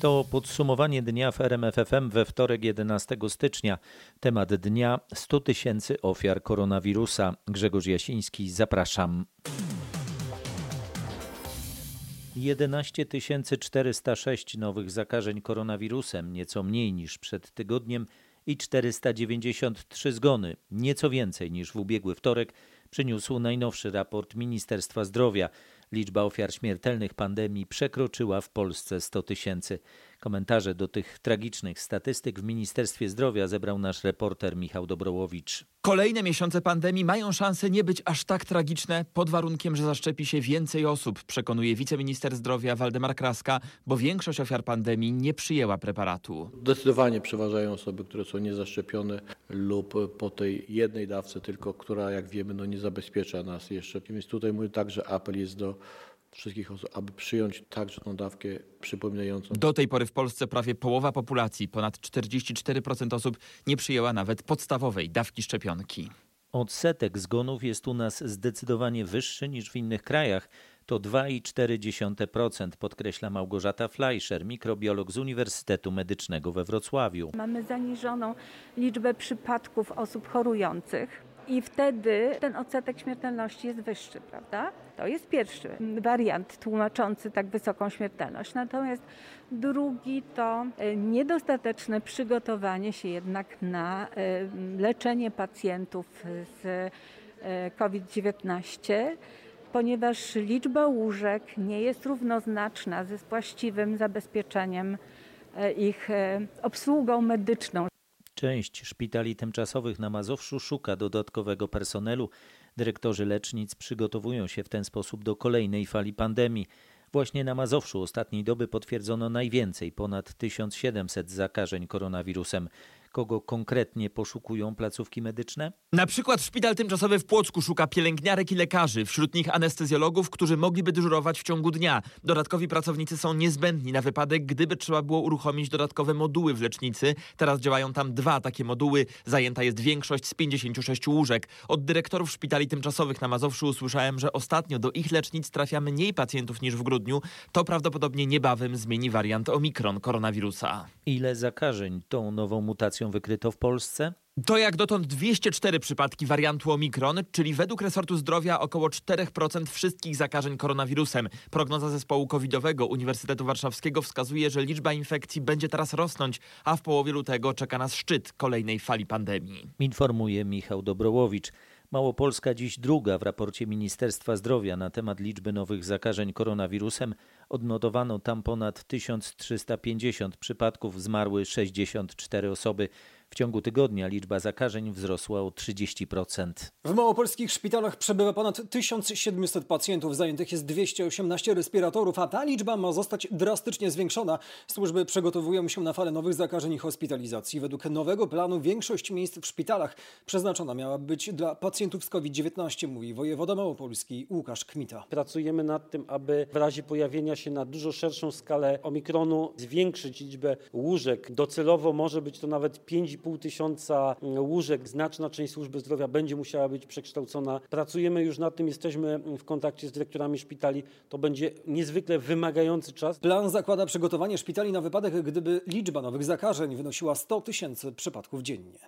To podsumowanie dnia w RMFFM we wtorek 11 stycznia. Temat dnia 100 tysięcy ofiar koronawirusa. Grzegorz Jasiński, zapraszam. 11 406 nowych zakażeń koronawirusem, nieco mniej niż przed tygodniem i 493 zgony, nieco więcej niż w ubiegły wtorek, przyniósł najnowszy raport Ministerstwa Zdrowia. Liczba ofiar śmiertelnych pandemii przekroczyła w Polsce 100 tysięcy. Komentarze do tych tragicznych statystyk w Ministerstwie Zdrowia zebrał nasz reporter Michał Dobrołowicz. Kolejne miesiące pandemii mają szansę nie być aż tak tragiczne, pod warunkiem, że zaszczepi się więcej osób, przekonuje wiceminister zdrowia Waldemar Kraska, bo większość ofiar pandemii nie przyjęła preparatu. Zdecydowanie przeważają osoby, które są niezaszczepione lub po tej jednej dawce tylko, która jak wiemy no nie zabezpiecza nas jeszcze. Więc tutaj mój także apel jest do wszystkich osób, aby przyjąć także tą dawkę przypominającą. Do tej pory w Polsce prawie połowa populacji, ponad 44% osób nie przyjęła nawet podstawowej dawki szczepionki. Odsetek zgonów jest u nas zdecydowanie wyższy niż w innych krajach. To 2,4%, podkreśla Małgorzata Fleischer, mikrobiolog z Uniwersytetu Medycznego we Wrocławiu. Mamy zaniżoną liczbę przypadków osób chorujących i wtedy ten odsetek śmiertelności jest wyższy, prawda? To jest pierwszy wariant tłumaczący tak wysoką śmiertelność. Natomiast drugi to e, niedostateczne przygotowanie się jednak na e, leczenie pacjentów z e, COVID-19 ponieważ liczba łóżek nie jest równoznaczna ze właściwym zabezpieczeniem ich obsługą medyczną. Część szpitali tymczasowych na Mazowszu szuka dodatkowego personelu. Dyrektorzy lecznic przygotowują się w ten sposób do kolejnej fali pandemii. Właśnie na Mazowszu ostatniej doby potwierdzono najwięcej, ponad 1700 zakażeń koronawirusem. Kogo konkretnie poszukują placówki medyczne? Na przykład szpital tymczasowy w Płocku szuka pielęgniarek i lekarzy, wśród nich anestezjologów, którzy mogliby dyżurować w ciągu dnia. Dodatkowi pracownicy są niezbędni na wypadek, gdyby trzeba było uruchomić dodatkowe moduły w lecznicy. Teraz działają tam dwa takie moduły. Zajęta jest większość z 56 łóżek. Od dyrektorów szpitali tymczasowych na Mazowszu usłyszałem, że ostatnio do ich lecznic trafia mniej pacjentów niż w grudniu. To prawdopodobnie niebawem zmieni wariant Omikron koronawirusa. Ile zakażeń tą nową mutacją wykryto w Polsce? To jak dotąd 204 przypadki wariantu Omikron, czyli według resortu zdrowia około 4% wszystkich zakażeń koronawirusem. Prognoza zespołu covidowego Uniwersytetu Warszawskiego wskazuje, że liczba infekcji będzie teraz rosnąć, a w połowie lutego czeka nas szczyt kolejnej fali pandemii. Informuje Michał Dobrołowicz. Małopolska dziś druga w raporcie Ministerstwa Zdrowia na temat liczby nowych zakażeń koronawirusem. Odnotowano tam ponad 1350 przypadków, zmarły 64 osoby. W ciągu tygodnia liczba zakażeń wzrosła o 30%. W małopolskich szpitalach przebywa ponad 1700 pacjentów, zajętych jest 218 respiratorów, a ta liczba ma zostać drastycznie zwiększona. Służby przygotowują się na falę nowych zakażeń i hospitalizacji. Według nowego planu większość miejsc w szpitalach przeznaczona miała być dla pacjentów z COVID-19, mówi wojewoda małopolski Łukasz Kmita. Pracujemy nad tym, aby w razie pojawienia się na dużo szerszą skalę omikronu zwiększyć liczbę łóżek. Docelowo może być to nawet 5 5,5 tysiąca łóżek, znaczna część służby zdrowia będzie musiała być przekształcona. Pracujemy już nad tym, jesteśmy w kontakcie z dyrektorami szpitali. To będzie niezwykle wymagający czas. Plan zakłada przygotowanie szpitali na wypadek, gdyby liczba nowych zakażeń wynosiła 100 tysięcy przypadków dziennie.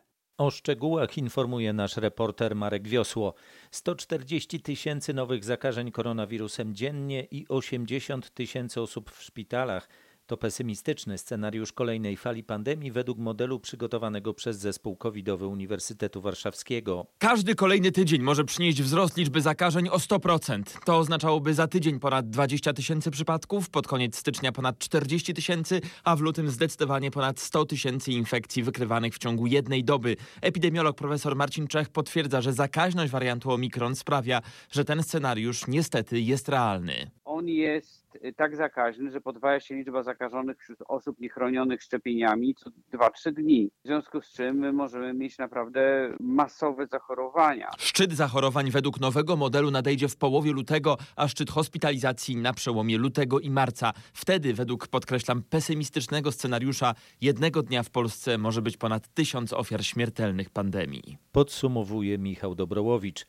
O szczegółach informuje nasz reporter Marek Wiosło. 140 tysięcy nowych zakażeń koronawirusem dziennie i 80 tysięcy osób w szpitalach. To pesymistyczny scenariusz kolejnej fali pandemii według modelu przygotowanego przez zespół covidowy Uniwersytetu Warszawskiego. Każdy kolejny tydzień może przynieść wzrost liczby zakażeń o 100%. To oznaczałoby za tydzień ponad 20 tysięcy przypadków, pod koniec stycznia ponad 40 tysięcy, a w lutym zdecydowanie ponad 100 tysięcy infekcji wykrywanych w ciągu jednej doby. Epidemiolog profesor Marcin Czech potwierdza, że zakaźność wariantu Omikron sprawia, że ten scenariusz niestety jest realny. On jest tak zakaźny, że podwaja się liczba zakażonych wśród osób niechronionych szczepieniami co 2-3 dni. W związku z czym my możemy mieć naprawdę masowe zachorowania. Szczyt zachorowań według nowego modelu nadejdzie w połowie lutego, a szczyt hospitalizacji na przełomie lutego i marca. Wtedy, według podkreślam pesymistycznego scenariusza, jednego dnia w Polsce może być ponad tysiąc ofiar śmiertelnych pandemii. Podsumowuje Michał Dobrołowicz.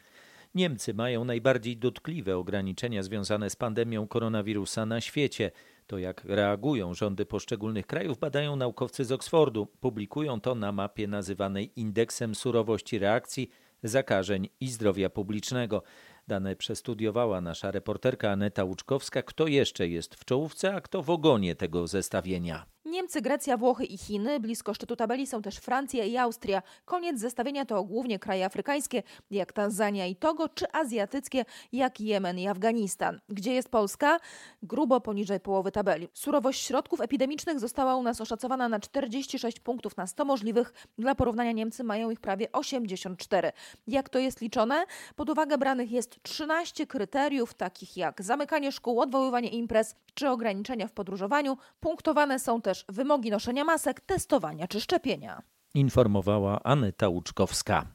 Niemcy mają najbardziej dotkliwe ograniczenia związane z pandemią koronawirusa na świecie. To jak reagują rządy poszczególnych krajów badają naukowcy z Oksfordu. Publikują to na mapie nazywanej indeksem surowości reakcji zakażeń i zdrowia publicznego. Dane przestudiowała nasza reporterka Aneta Łuczkowska. Kto jeszcze jest w czołówce, a kto w ogonie tego zestawienia? Niemcy, Grecja, Włochy i Chiny. Blisko szczytu tabeli są też Francja i Austria. Koniec zestawienia to głównie kraje afrykańskie, jak Tanzania i Togo, czy azjatyckie, jak Jemen i Afganistan. Gdzie jest Polska? Grubo poniżej połowy tabeli. Surowość środków epidemicznych została u nas oszacowana na 46 punktów na 100 możliwych. Dla porównania Niemcy mają ich prawie 84. Jak to jest liczone? Pod uwagę branych jest 13 kryteriów, takich jak zamykanie szkół, odwoływanie imprez czy ograniczenia w podróżowaniu. Punktowane są też wymogi noszenia masek, testowania czy szczepienia. Informowała Aneta Łuczkowska.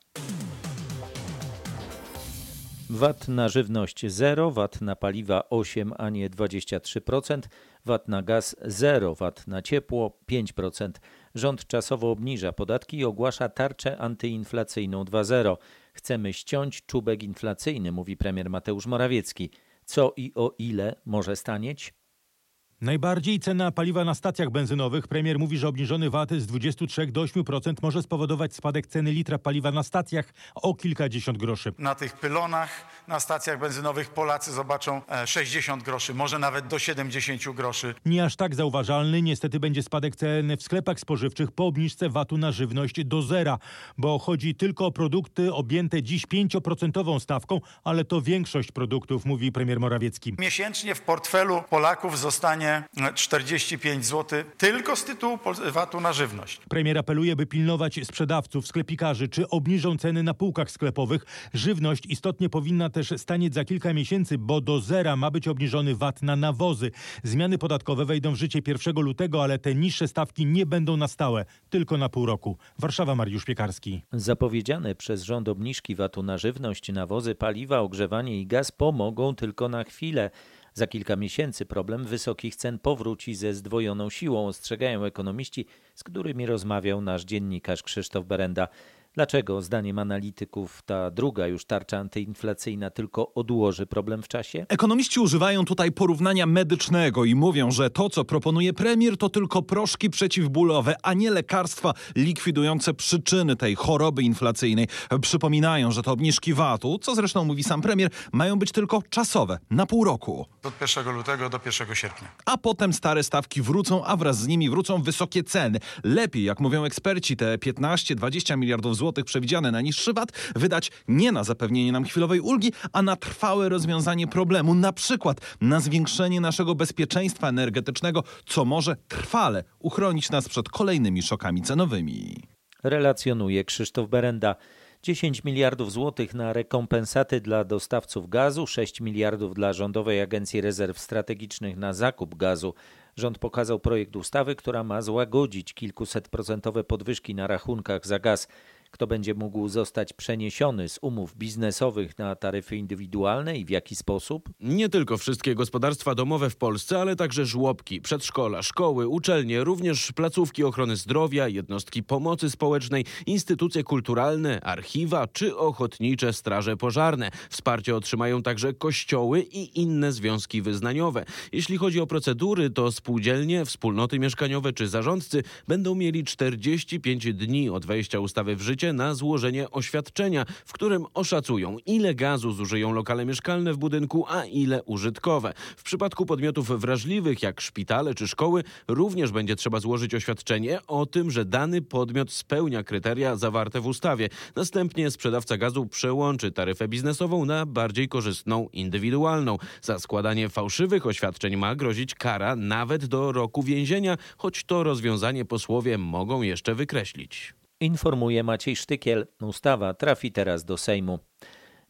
VAT na żywność 0, VAT na paliwa 8, a nie 23%, VAT na gaz 0, VAT na ciepło 5%. Rząd czasowo obniża podatki i ogłasza tarczę antyinflacyjną 2.0. Chcemy ściąć czubek inflacyjny, mówi premier Mateusz Morawiecki. Co i o ile może stanieć? Najbardziej cena paliwa na stacjach benzynowych. Premier mówi, że obniżony VAT z 23 do 8% może spowodować spadek ceny litra paliwa na stacjach o kilkadziesiąt groszy. Na tych pylonach na stacjach benzynowych Polacy zobaczą 60 groszy, może nawet do 70 groszy. Nie aż tak zauważalny niestety będzie spadek cen w sklepach spożywczych po obniżce VAT-u na żywność do zera, bo chodzi tylko o produkty objęte dziś 5% stawką, ale to większość produktów, mówi premier Morawiecki. Miesięcznie w portfelu Polaków zostanie 45 zł tylko z tytułu VAT-u na żywność. Premier apeluje, by pilnować sprzedawców, sklepikarzy, czy obniżą ceny na półkach sklepowych. Żywność istotnie powinna też stanieć za kilka miesięcy, bo do zera ma być obniżony VAT na nawozy. Zmiany podatkowe wejdą w życie 1 lutego, ale te niższe stawki nie będą na stałe, tylko na pół roku. Warszawa, Mariusz Piekarski. Zapowiedziane przez rząd obniżki VAT-u na żywność, nawozy, paliwa, ogrzewanie i gaz pomogą tylko na chwilę. Za kilka miesięcy problem wysokich cen powróci ze zdwojoną siłą, ostrzegają ekonomiści, z którymi rozmawiał nasz dziennikarz Krzysztof Berenda. Dlaczego, zdaniem analityków, ta druga już tarcza antyinflacyjna tylko odłoży problem w czasie? Ekonomiści używają tutaj porównania medycznego i mówią, że to, co proponuje premier, to tylko proszki przeciwbólowe, a nie lekarstwa likwidujące przyczyny tej choroby inflacyjnej. Przypominają, że te obniżki VAT-u, co zresztą mówi sam premier, mają być tylko czasowe, na pół roku. Od 1 lutego do 1 sierpnia. A potem stare stawki wrócą, a wraz z nimi wrócą wysokie ceny. Lepiej, jak mówią eksperci, te 15-20 miliardów złotych przewidziane na niższy VAT wydać nie na zapewnienie nam chwilowej ulgi, a na trwałe rozwiązanie problemu, na przykład na zwiększenie naszego bezpieczeństwa energetycznego, co może trwale uchronić nas przed kolejnymi szokami cenowymi. Relacjonuje Krzysztof Berenda. 10 miliardów złotych na rekompensaty dla dostawców gazu, 6 miliardów dla Rządowej Agencji Rezerw Strategicznych na zakup gazu. Rząd pokazał projekt ustawy, która ma złagodzić kilkusetprocentowe podwyżki na rachunkach za gaz. Kto będzie mógł zostać przeniesiony z umów biznesowych na taryfy indywidualne i w jaki sposób? Nie tylko wszystkie gospodarstwa domowe w Polsce, ale także żłobki, przedszkola, szkoły, uczelnie, również placówki ochrony zdrowia, jednostki pomocy społecznej, instytucje kulturalne, archiwa czy ochotnicze straże pożarne. Wsparcie otrzymają także kościoły i inne związki wyznaniowe. Jeśli chodzi o procedury, to spółdzielnie, wspólnoty mieszkaniowe czy zarządcy będą mieli 45 dni od wejścia ustawy w życie na złożenie oświadczenia, w którym oszacują, ile gazu zużyją lokale mieszkalne w budynku, a ile użytkowe. W przypadku podmiotów wrażliwych, jak szpitale czy szkoły, również będzie trzeba złożyć oświadczenie o tym, że dany podmiot spełnia kryteria zawarte w ustawie. Następnie sprzedawca gazu przełączy taryfę biznesową na bardziej korzystną, indywidualną. Za składanie fałszywych oświadczeń ma grozić kara nawet do roku więzienia, choć to rozwiązanie posłowie mogą jeszcze wykreślić. Informuje Maciej Sztykiel. Ustawa trafi teraz do Sejmu.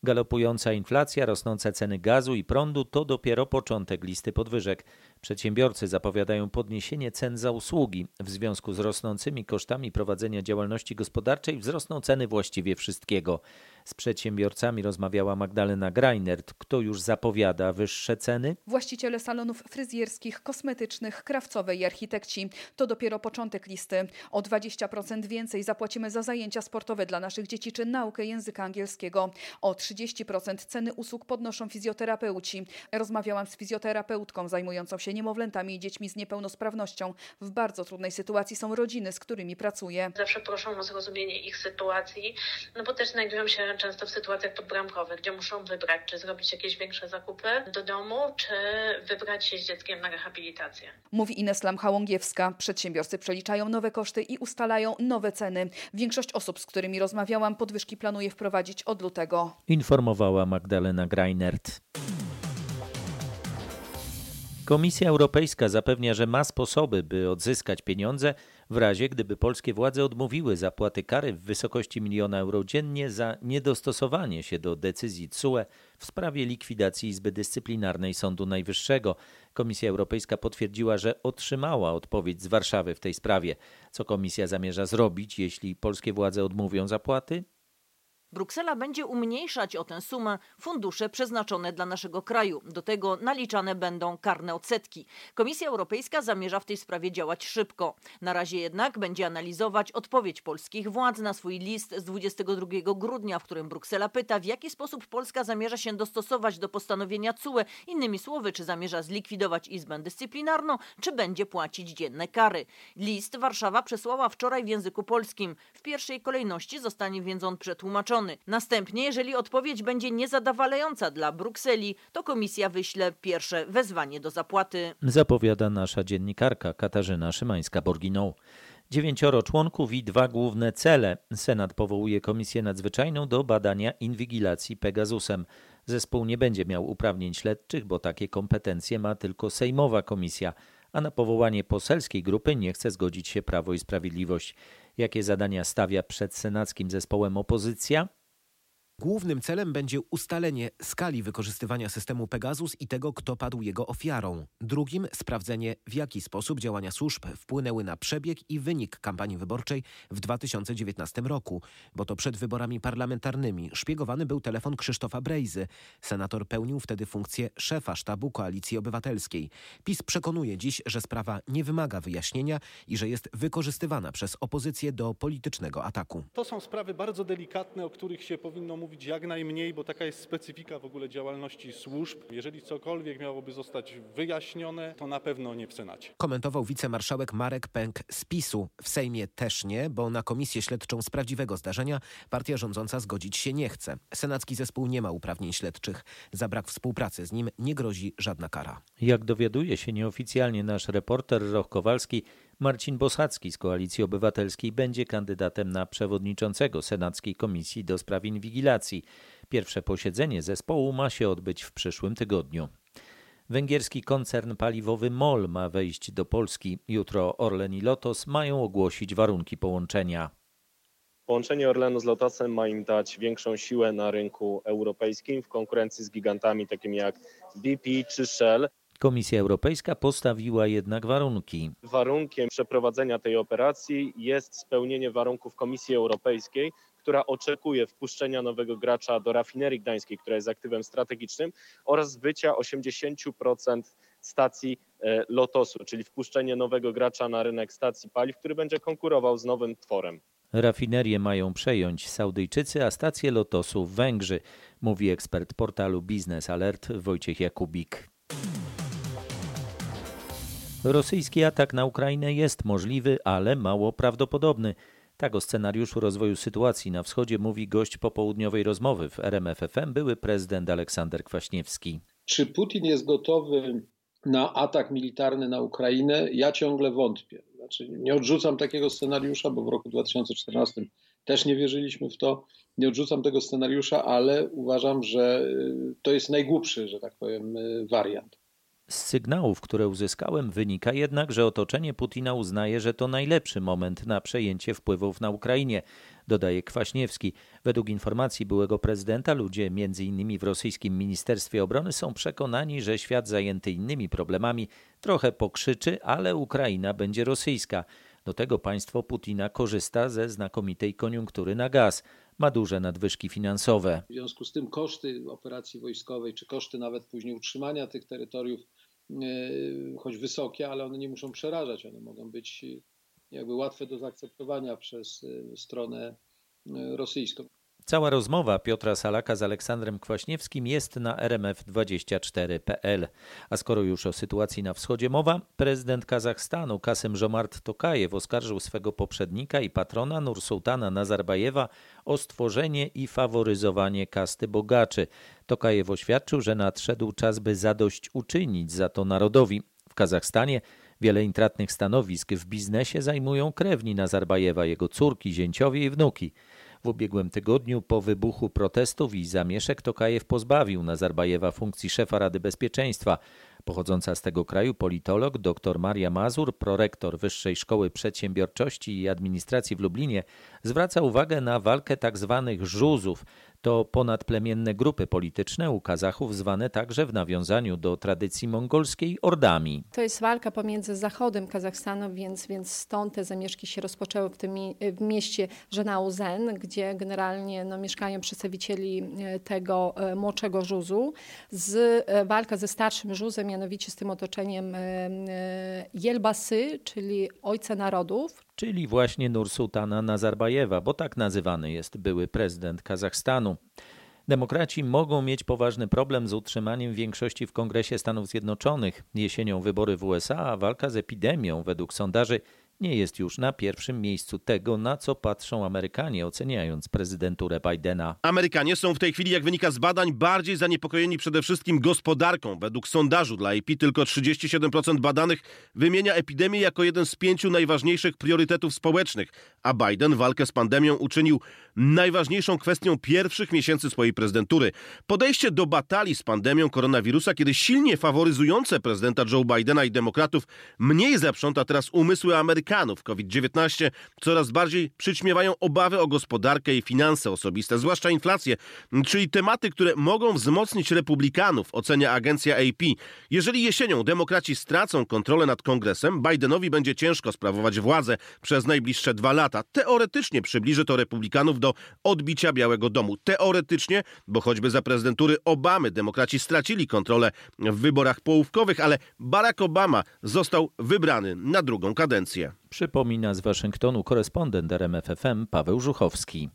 Galopująca inflacja, rosnące ceny gazu i prądu to dopiero początek listy podwyżek. Przedsiębiorcy zapowiadają podniesienie cen za usługi. W związku z rosnącymi kosztami prowadzenia działalności gospodarczej wzrosną ceny właściwie wszystkiego. Z przedsiębiorcami rozmawiała Magdalena Greinert. Kto już zapowiada wyższe ceny? Właściciele salonów fryzjerskich, kosmetycznych, krawcowej i architekci. To dopiero początek listy. O 20% więcej zapłacimy za zajęcia sportowe dla naszych dzieci czy naukę języka angielskiego. O 30% ceny usług podnoszą fizjoterapeuci. Rozmawiałam z fizjoterapeutką zajmującą się niemowlętami i dziećmi z niepełnosprawnością. W bardzo trudnej sytuacji są rodziny, z którymi pracuję. Zawsze proszą o zrozumienie ich sytuacji, no bo też znajdują się często w sytuacjach podbramkowych, gdzie muszą wybrać, czy zrobić jakieś większe zakupy do domu, czy wybrać się z dzieckiem na rehabilitację. Mówi Ines Lamcha-Łągiewska. Przedsiębiorcy przeliczają nowe koszty i ustalają nowe ceny. Większość osób, z którymi rozmawiałam, podwyżki planuje wprowadzić od lutego. Informowała Magdalena Greinert. Komisja Europejska zapewnia, że ma sposoby, by odzyskać pieniądze w razie, gdyby polskie władze odmówiły zapłaty kary w wysokości miliona euro dziennie za niedostosowanie się do decyzji TSUE w sprawie likwidacji Izby Dyscyplinarnej Sądu Najwyższego. Komisja Europejska potwierdziła, że otrzymała odpowiedź z Warszawy w tej sprawie. Co komisja zamierza zrobić, jeśli polskie władze odmówią zapłaty? Bruksela będzie umniejszać o tę sumę fundusze przeznaczone dla naszego kraju. Do tego naliczane będą karne odsetki. Komisja Europejska zamierza w tej sprawie działać szybko. Na razie jednak będzie analizować odpowiedź polskich władz na swój list z 22 grudnia, w którym Bruksela pyta, w jaki sposób Polska zamierza się dostosować do postanowienia CUE. Innymi słowy, czy zamierza zlikwidować Izbę Dyscyplinarną, czy będzie płacić dzienne kary. List Warszawa przesłała wczoraj w języku polskim. W pierwszej kolejności zostanie więc on przetłumaczony. Następnie, jeżeli odpowiedź będzie niezadowalająca dla Brukseli, to komisja wyśle pierwsze wezwanie do zapłaty. Zapowiada nasza dziennikarka Katarzyna Szymańska-Borginą. Dziewięcioro członków i dwa główne cele. Senat powołuje komisję nadzwyczajną do badania inwigilacji Pegasusem. Zespół nie będzie miał uprawnień śledczych, bo takie kompetencje ma tylko Sejmowa Komisja, a na powołanie poselskiej grupy nie chce zgodzić się Prawo i Sprawiedliwość. Jakie zadania stawia przed senackim zespołem opozycja? Głównym celem będzie ustalenie skali wykorzystywania systemu Pegasus i tego, kto padł jego ofiarą. Drugim sprawdzenie, w jaki sposób działania służb wpłynęły na przebieg i wynik kampanii wyborczej w 2019 roku, bo to przed wyborami parlamentarnymi szpiegowany był telefon Krzysztofa Brejzy. Senator pełnił wtedy funkcję szefa sztabu Koalicji Obywatelskiej. PiS przekonuje dziś, że sprawa nie wymaga wyjaśnienia i że jest wykorzystywana przez opozycję do politycznego ataku. To są sprawy bardzo delikatne, o których się powinno mówić jak najmniej, bo taka jest specyfika w ogóle działalności służb. Jeżeli cokolwiek miałoby zostać wyjaśnione, to na pewno nie w Senacie. Komentował wicemarszałek Marek Pęk z PiSu. W Sejmie też nie, bo na komisję śledczą z prawdziwego zdarzenia partia rządząca zgodzić się nie chce. Senacki zespół nie ma uprawnień śledczych. Za brak współpracy z nim nie grozi żadna kara. Jak dowiaduje się nieoficjalnie nasz reporter Roch Kowalski, Marcin Bosacki z Koalicji Obywatelskiej będzie kandydatem na przewodniczącego Senackiej Komisji do Spraw Inwigilacji. Pierwsze posiedzenie zespołu ma się odbyć w przyszłym tygodniu. Węgierski koncern paliwowy MOL ma wejść do Polski. Jutro Orlen i Lotos mają ogłosić warunki połączenia. Połączenie Orlenu z Lotosem ma im dać większą siłę na rynku europejskim w konkurencji z gigantami takimi jak BP czy Shell. Komisja Europejska postawiła jednak warunki. Warunkiem przeprowadzenia tej operacji jest spełnienie warunków Komisji Europejskiej, która oczekuje wpuszczenia nowego gracza do rafinerii gdańskiej, która jest aktywem strategicznym, oraz zbycia 80% stacji Lotosu, czyli wpuszczenie nowego gracza na rynek stacji paliw, który będzie konkurował z nowym tworem. Rafinerię mają przejąć Saudyjczycy, a stację Lotosu Węgrzy, mówi ekspert portalu Business Alert Wojciech Jakubik. Rosyjski atak na Ukrainę jest możliwy, ale mało prawdopodobny. Tak o scenariuszu rozwoju sytuacji na wschodzie mówi gość popołudniowej rozmowy w RMFFM, były prezydent Aleksander Kwaśniewski. Czy Putin jest gotowy na atak militarny na Ukrainę? Ja ciągle wątpię. Znaczy, nie odrzucam takiego scenariusza, bo w roku 2014 też nie wierzyliśmy w to. Nie odrzucam tego scenariusza, ale uważam, że to jest najgłupszy, że tak powiem, wariant. Z sygnałów, które uzyskałem, wynika jednak, że otoczenie Putina uznaje, że to najlepszy moment na przejęcie wpływów na Ukrainie, dodaje Kwaśniewski. Według informacji byłego prezydenta, ludzie m.in. w rosyjskim Ministerstwie Obrony są przekonani, że świat zajęty innymi problemami trochę pokrzyczy, ale Ukraina będzie rosyjska. Do tego państwo Putina korzysta ze znakomitej koniunktury na gaz. ma duże nadwyżki finansowe. W związku z tym koszty operacji wojskowej, czy koszty nawet później utrzymania tych terytoriów, choć wysokie, ale one nie muszą przerażać, one mogą być jakby łatwe do zaakceptowania przez stronę rosyjską. Cała rozmowa Piotra Salaka z Aleksandrem Kwaśniewskim jest na rmf24.pl. A skoro już o sytuacji na wschodzie mowa, prezydent Kazachstanu Kasym Żomart Tokajew oskarżył swego poprzednika i patrona Nursultana Nazarbajewa o stworzenie i faworyzowanie kasty bogaczy. Tokajew oświadczył, że nadszedł czas, by zadość uczynić za to narodowi. W Kazachstanie Wiele intratnych stanowisk w biznesie zajmują krewni Nazarbajewa, jego córki, zięciowie i wnuki. W ubiegłym tygodniu po wybuchu protestów i zamieszek Tokajew pozbawił Nazarbajewa funkcji szefa Rady Bezpieczeństwa. Pochodząca z tego kraju politolog dr Maria Mazur, prorektor Wyższej Szkoły Przedsiębiorczości i Administracji w Lublinie, zwraca uwagę na walkę tzw. Tak żuzów, to ponadplemienne grupy polityczne u Kazachów zwane także w nawiązaniu do tradycji mongolskiej ordami. To jest walka pomiędzy zachodem Kazachstanu, więc, więc stąd te zamieszki się rozpoczęły w tym w mieście Żenauzen, gdzie generalnie no, mieszkają przedstawicieli e, tego e, młodszego żuzu. Z, e, walka ze starszym żuzem, mianowicie z tym otoczeniem Jelbasy, czyli ojca narodów, czyli właśnie Nursultana Nazarbajewa, bo tak nazywany jest były prezydent Kazachstanu. Demokraci mogą mieć poważny problem z utrzymaniem większości w Kongresie Stanów Zjednoczonych. Jesienią wybory w USA, a walka z epidemią, według sondaży, nie jest już na pierwszym miejscu tego, na co patrzą Amerykanie, oceniając prezydenturę Bidena. Amerykanie są w tej chwili, jak wynika z badań, bardziej zaniepokojeni przede wszystkim gospodarką. Według sondażu dla AP tylko 37% badanych wymienia epidemię jako jeden z pięciu najważniejszych priorytetów społecznych, a Biden walkę z pandemią uczynił najważniejszą kwestią pierwszych miesięcy swojej prezydentury. Podejście do batalii z pandemią koronawirusa, kiedy silnie faworyzujące prezydenta Joe Bidena i demokratów, mniej zaprząta teraz umysły Amerykanów. COVID-19 coraz bardziej przyćmiewają obawy o gospodarkę i finanse osobiste, zwłaszcza inflację, czyli tematy, które mogą wzmocnić republikanów, ocenia agencja AP. Jeżeli jesienią demokraci stracą kontrolę nad kongresem, Bidenowi będzie ciężko sprawować władzę przez najbliższe dwa lata. Teoretycznie przybliży to republikanów do odbicia Białego Domu. Teoretycznie, bo choćby za prezydentury Obamy demokraci stracili kontrolę w wyborach połówkowych, ale Barack Obama został wybrany na drugą kadencję. Przypomina z Waszyngtonu korespondent RMFFM Paweł Żuchowski.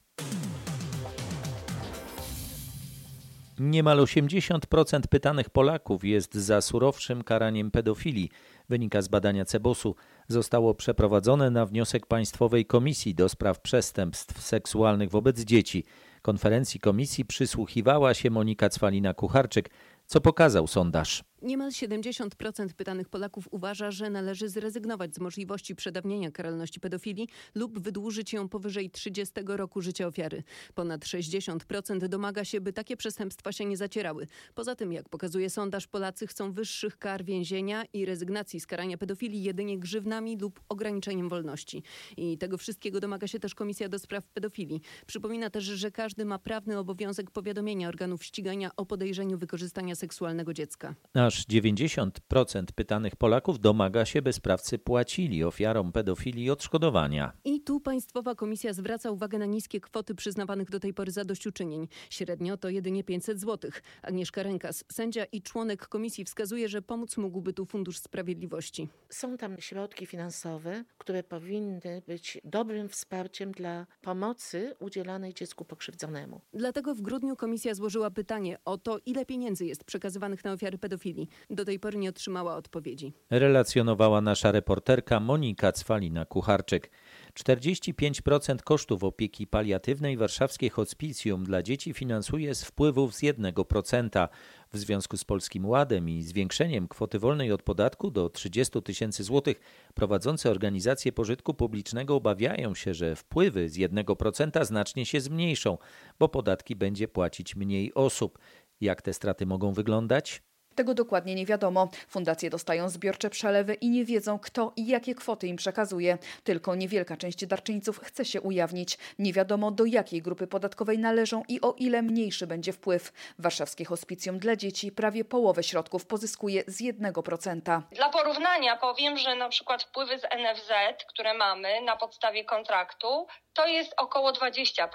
Niemal 80% pytanych Polaków jest za surowszym karaniem pedofilii, wynika z badania Cebosu. Zostało przeprowadzone na wniosek Państwowej Komisji do Spraw Przestępstw Seksualnych wobec Dzieci. Konferencji komisji przysłuchiwała się Monika Cwalina-Kucharczyk, co pokazał sondaż. Niemal 70% pytanych Polaków uważa, że należy zrezygnować z możliwości przedawnienia karalności pedofilii lub wydłużyć ją powyżej 30 roku życia ofiary. Ponad 60% domaga się, by takie przestępstwa się nie zacierały. Poza tym, jak pokazuje sondaż, Polacy chcą wyższych kar więzienia i rezygnacji z karania pedofilii jedynie grzywnami lub ograniczeniem wolności. I tego wszystkiego domaga się też Komisja do Spraw Pedofilii. Przypomina też, że każdy ma prawny obowiązek powiadomienia organów ścigania o podejrzeniu wykorzystania seksualnego dziecka. Aż 90% pytanych Polaków domaga się, by sprawcy płacili ofiarom pedofilii odszkodowania. I tu Państwowa Komisja zwraca uwagę na niskie kwoty przyznawanych do tej pory zadośćuczynień. Średnio to jedynie 500 zł. Agnieszka Rękas, sędzia i członek komisji wskazuje, że pomóc mógłby tu Fundusz Sprawiedliwości. Są tam środki finansowe, które powinny być dobrym wsparciem dla pomocy udzielanej dziecku pokrzywdzonemu. Dlatego w grudniu komisja złożyła pytanie o to, ile pieniędzy jest przekazywanych na ofiary pedofilii. Do tej pory nie otrzymała odpowiedzi. Relacjonowała nasza reporterka Monika Cwalina-Kucharczyk. 45% kosztów opieki paliatywnej warszawskie hospicjum dla dzieci finansuje z wpływów z 1%. W związku z Polskim Ładem i zwiększeniem kwoty wolnej od podatku do 30 tysięcy złotych prowadzące organizacje pożytku publicznego obawiają się, że wpływy z 1% znacznie się zmniejszą, bo podatki będzie płacić mniej osób. Jak te straty mogą wyglądać? Tego dokładnie nie wiadomo. Fundacje dostają zbiorcze przelewy i nie wiedzą, kto i jakie kwoty im przekazuje. Tylko niewielka część darczyńców chce się ujawnić. Nie wiadomo, do jakiej grupy podatkowej należą i o ile mniejszy będzie wpływ. Warszawskie Hospicjum dla Dzieci prawie połowę środków pozyskuje z 1%. Dla porównania powiem, że na przykład wpływy z NFZ, które mamy na podstawie kontraktu, to jest około 20%,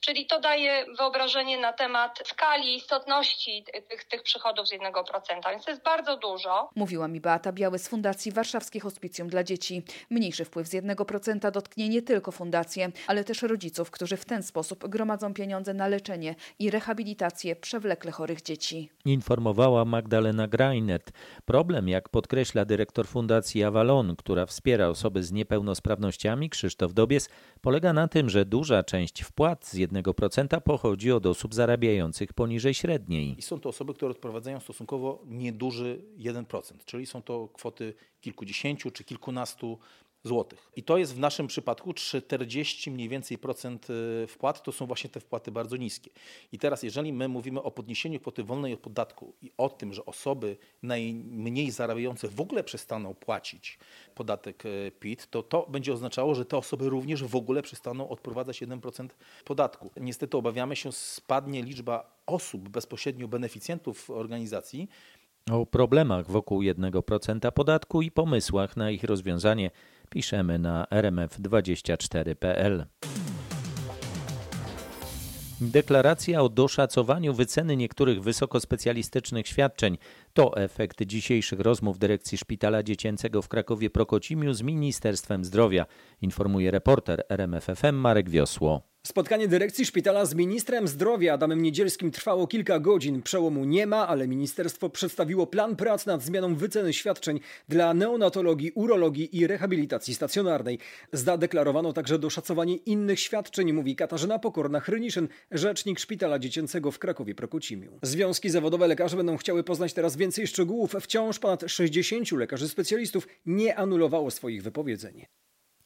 czyli to daje wyobrażenie na temat skali, istotności tych, tych przychodów z 1%, więc to jest bardzo dużo. Mówiła mi Beata Biały z Fundacji Warszawskie Hospicjum dla Dzieci. Mniejszy wpływ z 1% dotknie nie tylko fundację, ale też rodziców, którzy w ten sposób gromadzą pieniądze na leczenie i rehabilitację przewlekle chorych dzieci. Informowała Magdalena Grainet. Problem, jak podkreśla dyrektor Fundacji Avalon, która wspiera osoby z niepełnosprawnościami, Krzysztof Dobies, polega na tym, że duża część wpłat z 1% pochodzi od osób zarabiających poniżej średniej. I są to osoby, które odprowadzają stosunkowo nieduży 1%, czyli są to kwoty kilkudziesięciu czy kilkunastu złotych. I to jest w naszym przypadku 40 mniej więcej procent y, wpłat, to są właśnie te wpłaty bardzo niskie. I teraz jeżeli my mówimy o podniesieniu kwoty wolnej od podatku i o tym, że osoby najmniej zarabiające w ogóle przestaną płacić podatek y, PIT, to to będzie oznaczało, że te osoby również w ogóle przestaną odprowadzać 1% podatku. Niestety obawiamy się, spadnie liczba osób bezpośrednio beneficjentów organizacji, o problemach wokół 1% podatku i pomysłach na ich rozwiązanie piszemy na rmf24.pl. Deklaracja o doszacowaniu wyceny niektórych wysokospecjalistycznych świadczeń to efekt dzisiejszych rozmów dyrekcji Szpitala Dziecięcego w Krakowie Prokocimiu z Ministerstwem Zdrowia, informuje reporter RMFFM Marek Wiosło. Spotkanie dyrekcji szpitala z ministrem zdrowia Adamem Niedzielskim trwało kilka godzin. Przełomu nie ma, ale ministerstwo przedstawiło plan prac nad zmianą wyceny świadczeń dla neonatologii, urologii i rehabilitacji stacjonarnej. Zadeklarowano także doszacowanie innych świadczeń, mówi Katarzyna Pokorna-Hryniszyn, rzecznik szpitala dziecięcego w Krakowie Prokocimiu. Związki zawodowe lekarzy będą chciały poznać teraz więcej szczegółów. Wciąż ponad 60 lekarzy specjalistów nie anulowało swoich wypowiedzeń.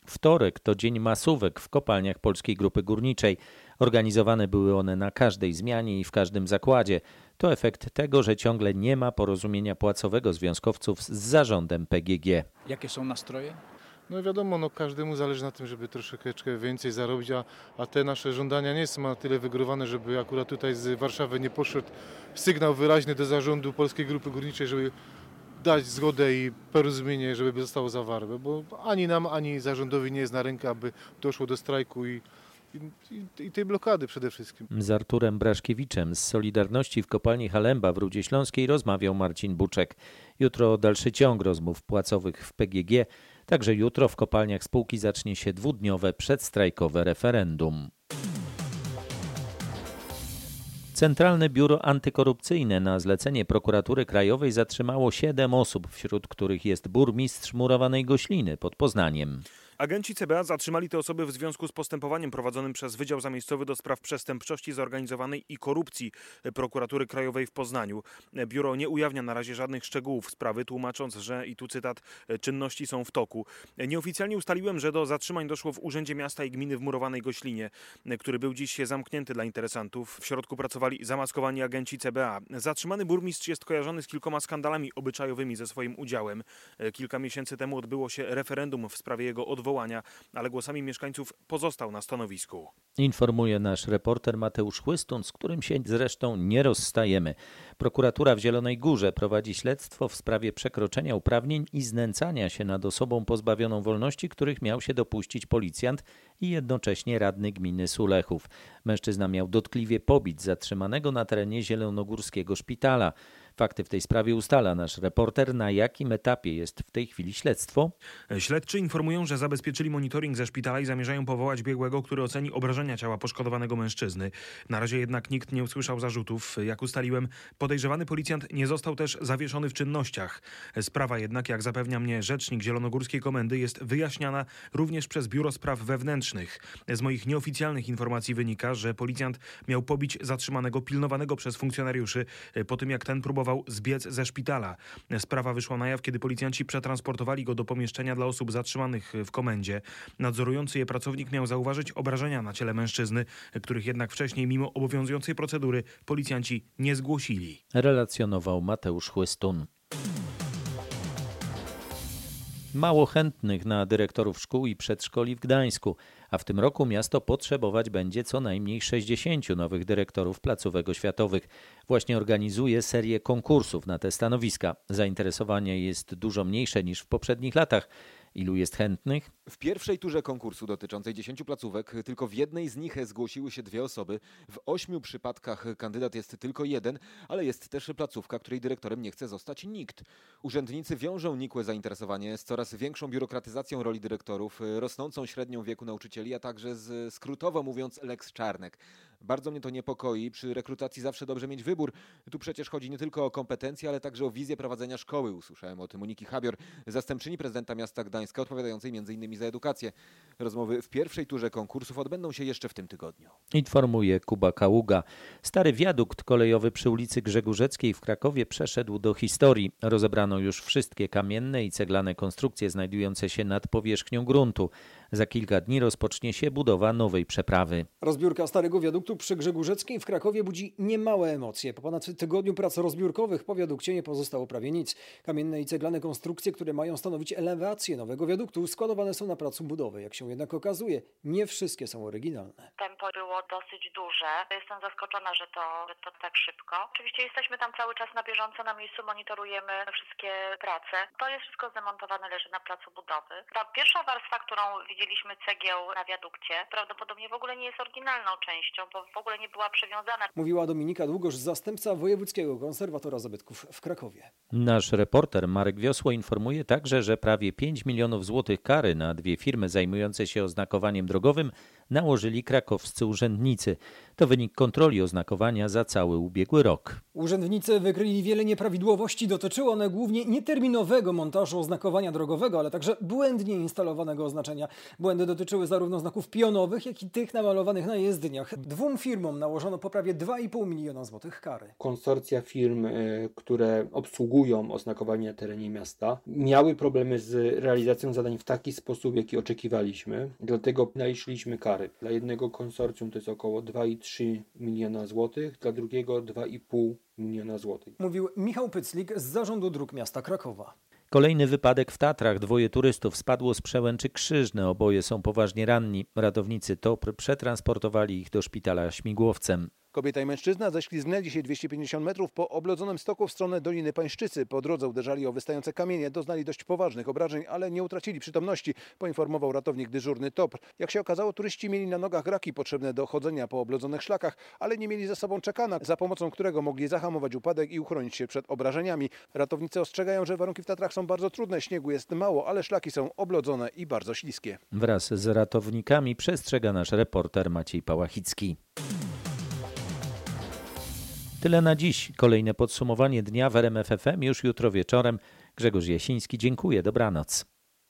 Wtorek to dzień masówek w kopalniach Polskiej Grupy Górniczej. Organizowane były one na każdej zmianie i w każdym zakładzie. To efekt tego, że ciągle nie ma porozumienia płacowego związkowców z zarządem PGG. Jakie są nastroje? No wiadomo, no każdemu zależy na tym, żeby troszeczkę więcej zarobić, a, a te nasze żądania nie są na tyle wygórowane, żeby akurat tutaj z Warszawy nie poszedł sygnał wyraźny do zarządu Polskiej Grupy Górniczej, żeby dać zgodę i porozumienie, żeby zostało zawarte, bo ani nam, ani zarządowi nie jest na rękę, aby doszło do strajku i, i, i tej blokady przede wszystkim. Z Arturem Braszkiewiczem z Solidarności w kopalni Halemba w Rudzie Śląskiej rozmawiał Marcin Buczek. Jutro dalszy ciąg rozmów płacowych w PGG. Także jutro w kopalniach spółki zacznie się dwudniowe przedstrajkowe referendum. Centralne Biuro Antykorupcyjne na zlecenie prokuratury krajowej zatrzymało siedem osób, wśród których jest burmistrz murowanej Gośliny pod Poznaniem. Agenci CBA zatrzymali te osoby w związku z postępowaniem prowadzonym przez Wydział Zamiejscowy do Spraw Przestępczości Zorganizowanej i Korupcji Prokuratury Krajowej w Poznaniu. Biuro nie ujawnia na razie żadnych szczegółów sprawy, tłumacząc, że, i tu cytat, czynności są w toku. Nieoficjalnie ustaliłem, że do zatrzymań doszło w Urzędzie Miasta i Gminy w Murowanej Goślinie, który był dziś zamknięty dla interesantów. W środku pracowali zamaskowani agenci CBA. Zatrzymany burmistrz jest kojarzony z kilkoma skandalami obyczajowymi ze swoim udziałem. Kilka miesięcy temu odbyło się referendum w sprawie jego odwołania odwołania, ale głosami mieszkańców pozostał na stanowisku. Informuje nasz reporter Mateusz Chłystun, z którym się zresztą nie rozstajemy. Prokuratura w Zielonej Górze prowadzi śledztwo w sprawie przekroczenia uprawnień i znęcania się nad osobą pozbawioną wolności, których miał się dopuścić policjant i jednocześnie radny gminy Sulechów. Mężczyzna miał dotkliwie pobić zatrzymanego na terenie zielonogórskiego szpitala. Fakty w tej sprawie ustala nasz reporter. Na jakim etapie jest w tej chwili śledztwo? Śledczy informują, że zabezpieczyli monitoring ze szpitala i zamierzają powołać biegłego, który oceni obrażenia ciała poszkodowanego mężczyzny. Na razie jednak nikt nie usłyszał zarzutów. Jak ustaliłem, podejrzewany policjant nie został też zawieszony w czynnościach. Sprawa jednak, jak zapewnia mnie rzecznik Zielonogórskiej Komendy, jest wyjaśniana również przez Biuro Spraw Wewnętrznych. Z moich nieoficjalnych informacji wynika, że policjant miał pobić zatrzymanego pilnowanego przez funkcjonariuszy po tym, jak ten próbował próbował zbiec ze szpitala. Sprawa wyszła na jaw, kiedy policjanci przetransportowali go do pomieszczenia dla osób zatrzymanych w komendzie. Nadzorujący je pracownik miał zauważyć obrażenia na ciele mężczyzny, których jednak wcześniej mimo obowiązującej procedury policjanci nie zgłosili. Relacjonował Mateusz Chłystun. Mało chętnych na dyrektorów szkół i przedszkoli w Gdańsku, a w tym roku miasto potrzebować będzie co najmniej 60 nowych dyrektorów placówek oświatowych. Właśnie organizuje serię konkursów na te stanowiska. Zainteresowanie jest dużo mniejsze niż w poprzednich latach. Ilu jest chętnych? W pierwszej turze konkursu dotyczącej 10 placówek tylko w jednej z nich zgłosiły się dwie osoby. W ośmiu przypadkach kandydat jest tylko jeden, ale jest też placówka, której dyrektorem nie chce zostać nikt. Urzędnicy wiążą nikłe zainteresowanie z coraz większą biurokratyzacją roli dyrektorów, rosnącą średnią wieku nauczycieli, a także z skrótowo mówiąc Lex Czarnek. Bardzo mnie to niepokoi. Przy rekrutacji zawsze dobrze mieć wybór. Tu przecież chodzi nie tylko o kompetencje, ale także o wizję prowadzenia szkoły. Usłyszałem od Moniki Habior, zastępczyni prezydenta miasta Gdańska, odpowiadającej m.in. za edukację. Rozmowy w pierwszej turze konkursów odbędą się jeszcze w tym tygodniu. Informuje Kuba Kaługa. Stary wiadukt kolejowy przy ulicy Grzegórzeckiej w Krakowie przeszedł do historii. Rozebrano już wszystkie kamienne i ceglane konstrukcje znajdujące się nad powierzchnią gruntu. Za kilka dni rozpocznie się budowa nowej przeprawy. Rozbiórka starego wiaduktu przy Grzegórzeckiej w Krakowie budzi niemałe emocje. Po ponad tygodniu prac rozbiórkowych po wiadukcie nie pozostało prawie nic. Kamienne i ceglane konstrukcje, które mają stanowić elewację nowego wiaduktu, składowane są na placu budowy. Jak się jednak okazuje, nie wszystkie są oryginalne. Tempo było dosyć duże. Jestem zaskoczona, że to, że to tak szybko. Oczywiście jesteśmy tam cały czas na bieżąco, na miejscu monitorujemy wszystkie prace. To jest wszystko zdemontowane, leży na placu budowy. Ta pierwsza warstwa, którą widzieliśmy cegieł na wiadukcie, prawdopodobnie w ogóle nie jest oryginalną częścią, bo w ogóle nie była przywiązana. Mówiła Dominika Długosz, zastępca wojewódzkiego konserwatora zabytków w Krakowie. Nasz reporter Marek Wiosło informuje także, że prawie 5 milionów złotych kary na dwie firmy zajmujące się oznakowaniem drogowym nałożyli krakowscy urzędnicy. To wynik kontroli oznakowania za cały ubiegły rok. Urzędnicy wykryli wiele nieprawidłowości. Dotyczyły one głównie nieterminowego montażu oznakowania drogowego, ale także błędnie instalowanego oznaczenia. Błędy dotyczyły zarówno znaków pionowych, jak i tych namalowanych na jezdniach. Dwóm firmom nałożono po prawie 2,5 miliona złotych kary. Konsorcja firm, e, które obsługują oznakowanie na terenie miasta, miały problemy z realizacją zadań w taki sposób, jaki oczekiwaliśmy. Dlatego naliczyliśmy kary. Dla jednego konsorcjum to jest około 2,3 miliona złotych, dla drugiego 2,5 miliona złotych. Mówił Michał Pyclik z Zarządu Dróg Miasta Krakowa. Kolejny wypadek w Tatrach. Dwoje turystów spadło z przełęczy Krzyżne. Oboje są poważnie ranni. Ratownicy TOPR przetransportowali ich do szpitala śmigłowcem. Kobieta i mężczyzna ześlizgnęli się 250 metrów po oblodzonym stoku w stronę Doliny Pańszczycy. Po drodze uderzali o wystające kamienie, doznali dość poważnych obrażeń, ale nie utracili przytomności, poinformował ratownik dyżurny TOPR. Jak się okazało, turyści mieli na nogach raki potrzebne do chodzenia po oblodzonych szlakach, ale nie mieli ze sobą czekana, za pomocą którego mogli zahamować upadek i uchronić się przed obrażeniami. Ratownicy ostrzegają, że warunki w Tatrach są bardzo trudne, śniegu jest mało, ale szlaki są oblodzone i bardzo śliskie. Wraz z ratownikami przestrzega nasz reporter Maciej Pałachicki. Tyle na dziś. Kolejne podsumowanie dnia w RMF FM już jutro wieczorem. Grzegorz Jasiński, dziękuję. Dobranoc.